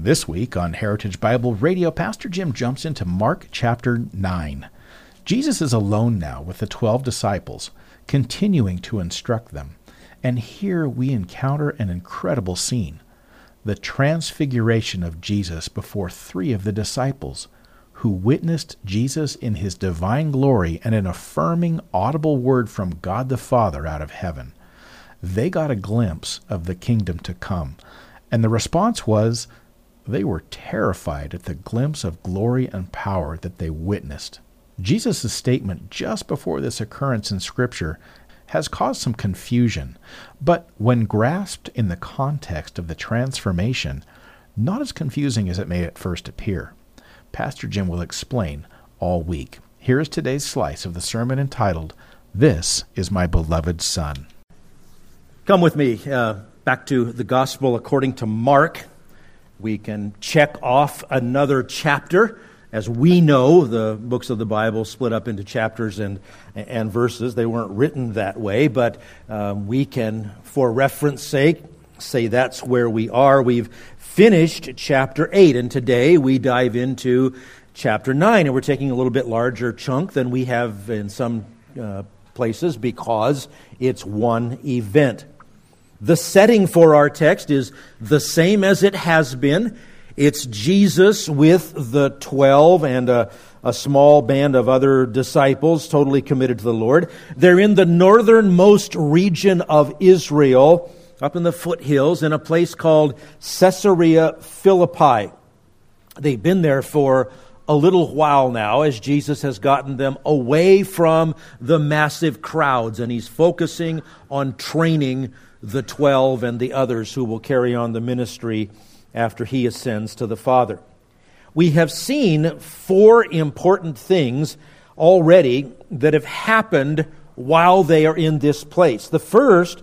This week on Heritage Bible Radio, Pastor Jim jumps into Mark chapter 9. Jesus is alone now with the 12 disciples, continuing to instruct them. And here we encounter an incredible scene the transfiguration of Jesus before three of the disciples, who witnessed Jesus in his divine glory and an affirming, audible word from God the Father out of heaven. They got a glimpse of the kingdom to come, and the response was, they were terrified at the glimpse of glory and power that they witnessed. Jesus' statement just before this occurrence in Scripture has caused some confusion, but when grasped in the context of the transformation, not as confusing as it may at first appear. Pastor Jim will explain all week. Here is today's slice of the sermon entitled, This is My Beloved Son. Come with me uh, back to the Gospel according to Mark we can check off another chapter. As we know, the books of the Bible split up into chapters and, and verses. They weren't written that way, but um, we can, for reference sake, say that's where we are. We've finished chapter 8, and today we dive into chapter 9, and we're taking a little bit larger chunk than we have in some uh, places because it's one event. The setting for our text is the same as it has been. It's Jesus with the 12 and a, a, small band of other disciples totally committed to the Lord. They're in the northernmost region of Israel, up in the foothills, in a place called Caesarea Philippi. They've been there for a little while now as Jesus has gotten them away from the massive crowds and he's focusing on training the twelve and the others who will carry on the ministry after he ascends to the Father. We have seen four important things already that have happened while they are in this place. The first,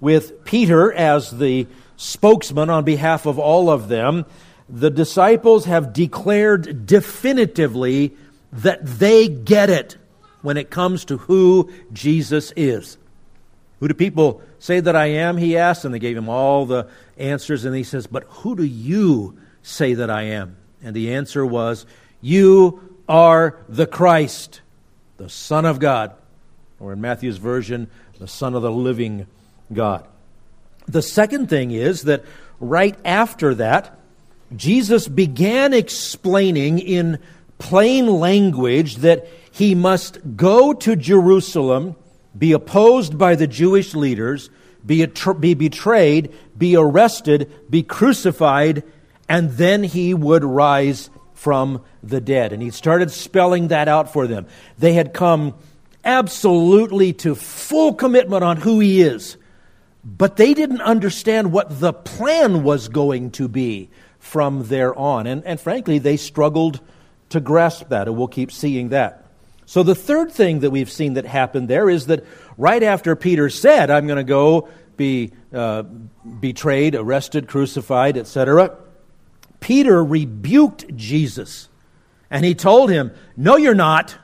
with Peter as the spokesman on behalf of all of them, the disciples have declared definitively that they get it when it comes to who Jesus is. Who do people say that I am? He asked, and they gave him all the answers. And he says, But who do you say that I am? And the answer was, You are the Christ, the Son of God. Or in Matthew's version, the Son of the living God. The second thing is that right after that, Jesus began explaining in plain language that he must go to Jerusalem be opposed by the Jewish leaders, be, be betrayed, be arrested, be crucified, and then he would rise from the dead. And he started spelling that out for them. They had come absolutely to full commitment on who he is, but they didn't understand what the plan was going to be from there on. And, and frankly, they struggled to grasp that, and we'll keep seeing that. So, the third thing that we've seen that happened there is that right after Peter said, I'm going to go be uh, betrayed, arrested, crucified, etc., Peter rebuked Jesus. And he told him, No, you're not.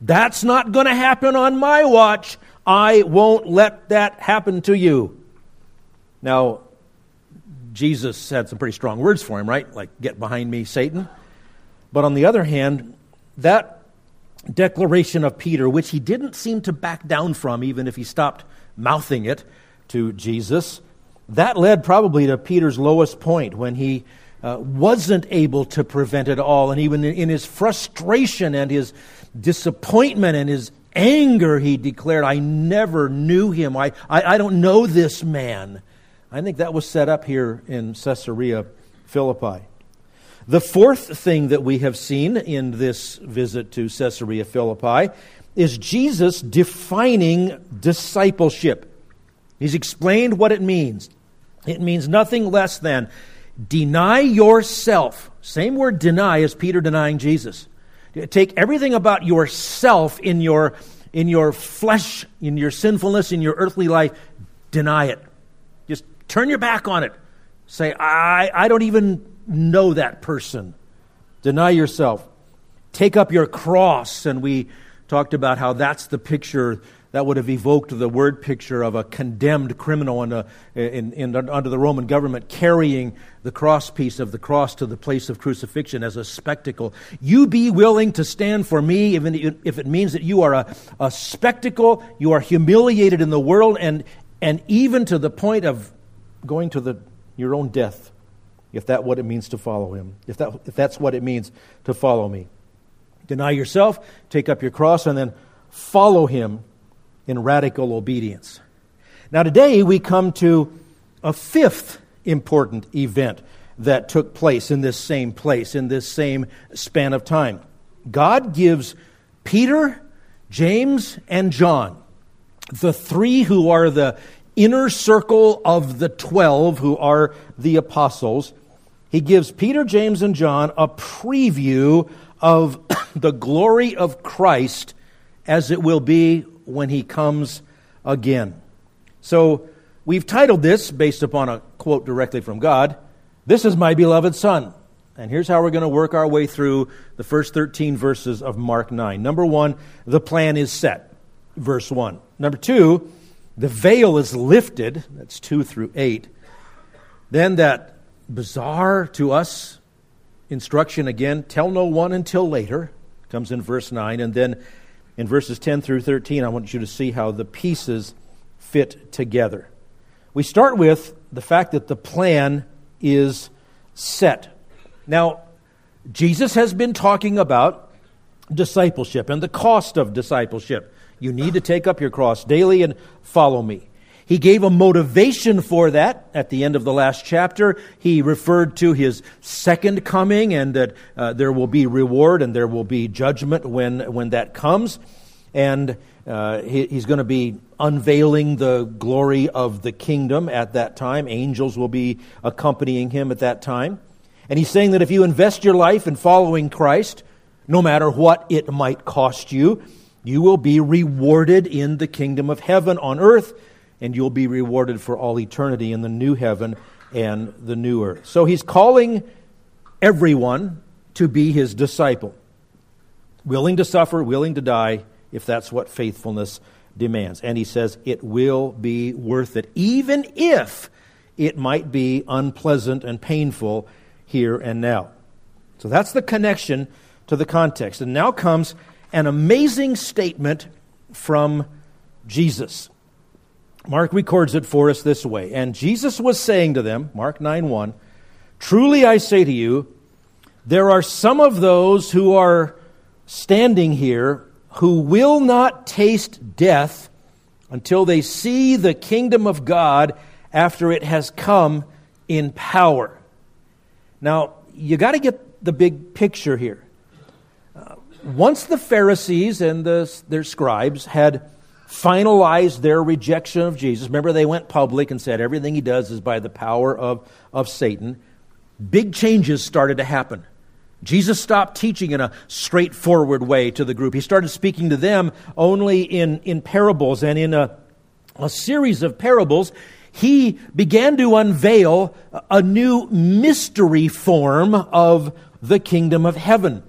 That's not going to happen on my watch. I won't let that happen to you. Now, Jesus had some pretty strong words for him, right? Like, get behind me, Satan. But on the other hand, that declaration of Peter, which he didn't seem to back down from, even if he stopped mouthing it to Jesus, that led probably to Peter's lowest point when he uh, wasn't able to prevent it all. And even in his frustration and his disappointment and his anger, he declared, I never knew him. I, I, I don't know this man. I think that was set up here in Caesarea Philippi. The fourth thing that we have seen in this visit to Caesarea Philippi is Jesus defining discipleship. He's explained what it means. It means nothing less than deny yourself. Same word deny as Peter denying Jesus. Take everything about yourself in your, in your flesh, in your sinfulness, in your earthly life, deny it. Just turn your back on it. Say, I, I don't even know that person. Deny yourself. Take up your cross. And we talked about how that's the picture that would have evoked the word picture of a condemned criminal in a, in, in, under the Roman government carrying the cross piece of the cross to the place of crucifixion as a spectacle. You be willing to stand for me, even if it means that you are a, a spectacle, you are humiliated in the world, and, and even to the point of going to the, your own death, if that's what it means to follow him, if, that, if that's what it means to follow me. Deny yourself, take up your cross, and then follow him in radical obedience. Now, today we come to a fifth important event that took place in this same place, in this same span of time. God gives Peter, James, and John, the three who are the inner circle of the twelve, who are the apostles, he gives Peter, James, and John a preview of the glory of Christ as it will be when he comes again. So we've titled this, based upon a quote directly from God, This is my beloved Son. And here's how we're going to work our way through the first 13 verses of Mark 9. Number one, the plan is set, verse 1. Number two, the veil is lifted, that's 2 through 8. Then that bizarre to us instruction again, tell no one until later, comes in verse 9. And then in verses 10 through 13, I want you to see how the pieces fit together. We start with the fact that the plan is set. Now, Jesus has been talking about discipleship and the cost of discipleship. You need to take up your cross daily and follow me. He gave a motivation for that at the end of the last chapter. He referred to his second coming and that uh, there will be reward and there will be judgment when, when that comes. And uh, he, he's going to be unveiling the glory of the kingdom at that time. Angels will be accompanying him at that time. And he's saying that if you invest your life in following Christ, no matter what it might cost you, you will be rewarded in the kingdom of heaven on earth and you'll be rewarded for all eternity in the new heaven and the new earth. So he's calling everyone to be his disciple, willing to suffer, willing to die, if that's what faithfulness demands. And he says it will be worth it, even if it might be unpleasant and painful here and now. So that's the connection to the context. And now comes an amazing statement from Jesus. Mark records it for us this way. And Jesus was saying to them, Mark 9 1, Truly I say to you, there are some of those who are standing here who will not taste death until they see the kingdom of God after it has come in power. Now, you got to get the big picture here. Uh, once the Pharisees and the, their scribes had finalized their rejection of Jesus. Remember, they went public and said everything he does is by the power of, of Satan. Big changes started to happen. Jesus stopped teaching in a straightforward way to the group. He started speaking to them only in, in parables and in a, a series of parables. He began to unveil a new mystery form of the kingdom of heaven.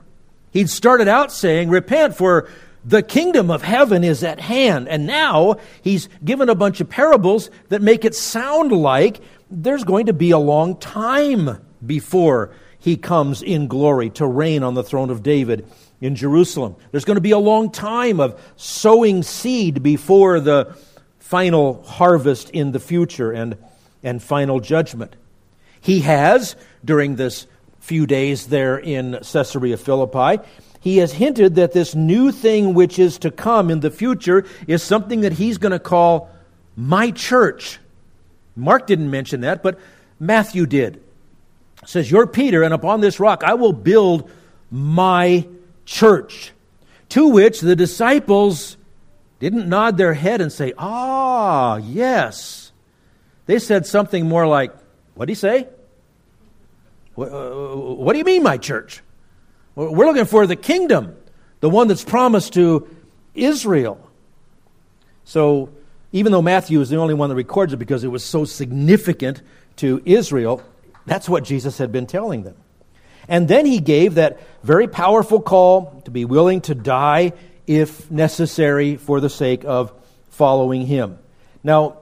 He'd started out saying, Repent, for the kingdom of heaven is at hand. And now he's given a bunch of parables that make it sound like there's going to be a long time before he comes in glory to reign on the throne of David in Jerusalem. There's going to be a long time of sowing seed before the final harvest in the future and, and final judgment. He has, during this few days there in Caesarea Philippi, he has hinted that this new thing which is to come in the future is something that he's going to call my church. Mark didn't mention that, but Matthew did. It says, You're Peter, and upon this rock I will build my church. To which the disciples didn't nod their head and say, Ah, yes. They said something more like, What did he say? What, uh, what do you mean, my church? We're looking for the kingdom, the one that's promised to Israel. So, even though Matthew is the only one that records it because it was so significant to Israel, that's what Jesus had been telling them. And then he gave that very powerful call to be willing to die if necessary for the sake of following him. Now,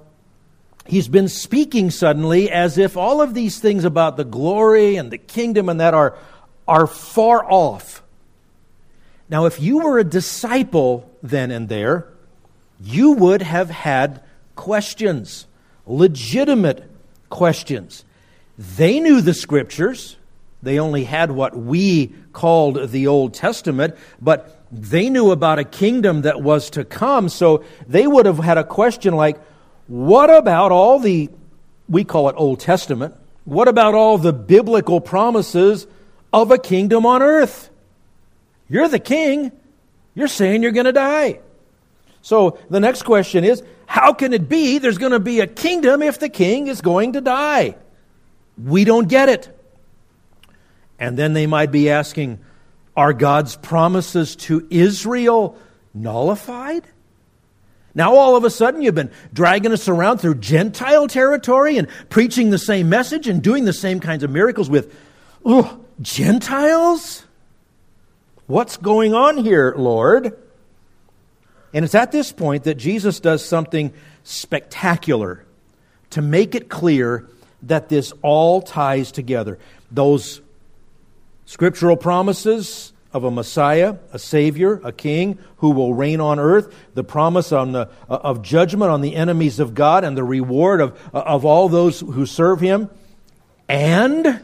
he's been speaking suddenly as if all of these things about the glory and the kingdom and that are, are far off. Now, if you were a disciple then and there, you would have had questions, legitimate questions. They knew the scriptures. They only had what we called the Old Testament, but they knew about a kingdom that was to come. So they would have had a question like, what about all the, we call it Old Testament, what about all the biblical promises of a kingdom on earth? You're the king. You're saying you're going to die. So the next question is how can it be there's going to be a kingdom if the king is going to die? We don't get it. And then they might be asking, are God's promises to Israel nullified? Now, all of a sudden, you've been dragging us around through Gentile territory and preaching the same message and doing the same kinds of miracles with oh, Gentiles? What's going on here, Lord? And it's at this point that Jesus does something spectacular to make it clear that this all ties together. Those scriptural promises of a Messiah, a Savior, a King who will reign on earth, the promise on the, of judgment on the enemies of God and the reward of, of all those who serve Him, and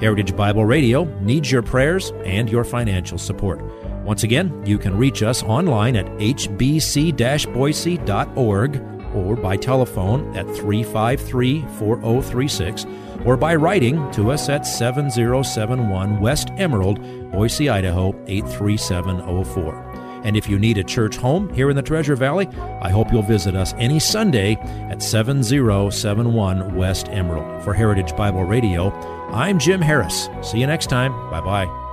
Heritage Bible Radio needs your prayers and your financial support. Once again, you can reach us online at hbc boise.org or by telephone at 353 4036 or by writing to us at 7071 West Emerald, Boise, Idaho 83704. And if you need a church home here in the Treasure Valley, I hope you'll visit us any Sunday at 7071 West Emerald. For Heritage Bible Radio, I'm Jim Harris. See you next time. Bye bye.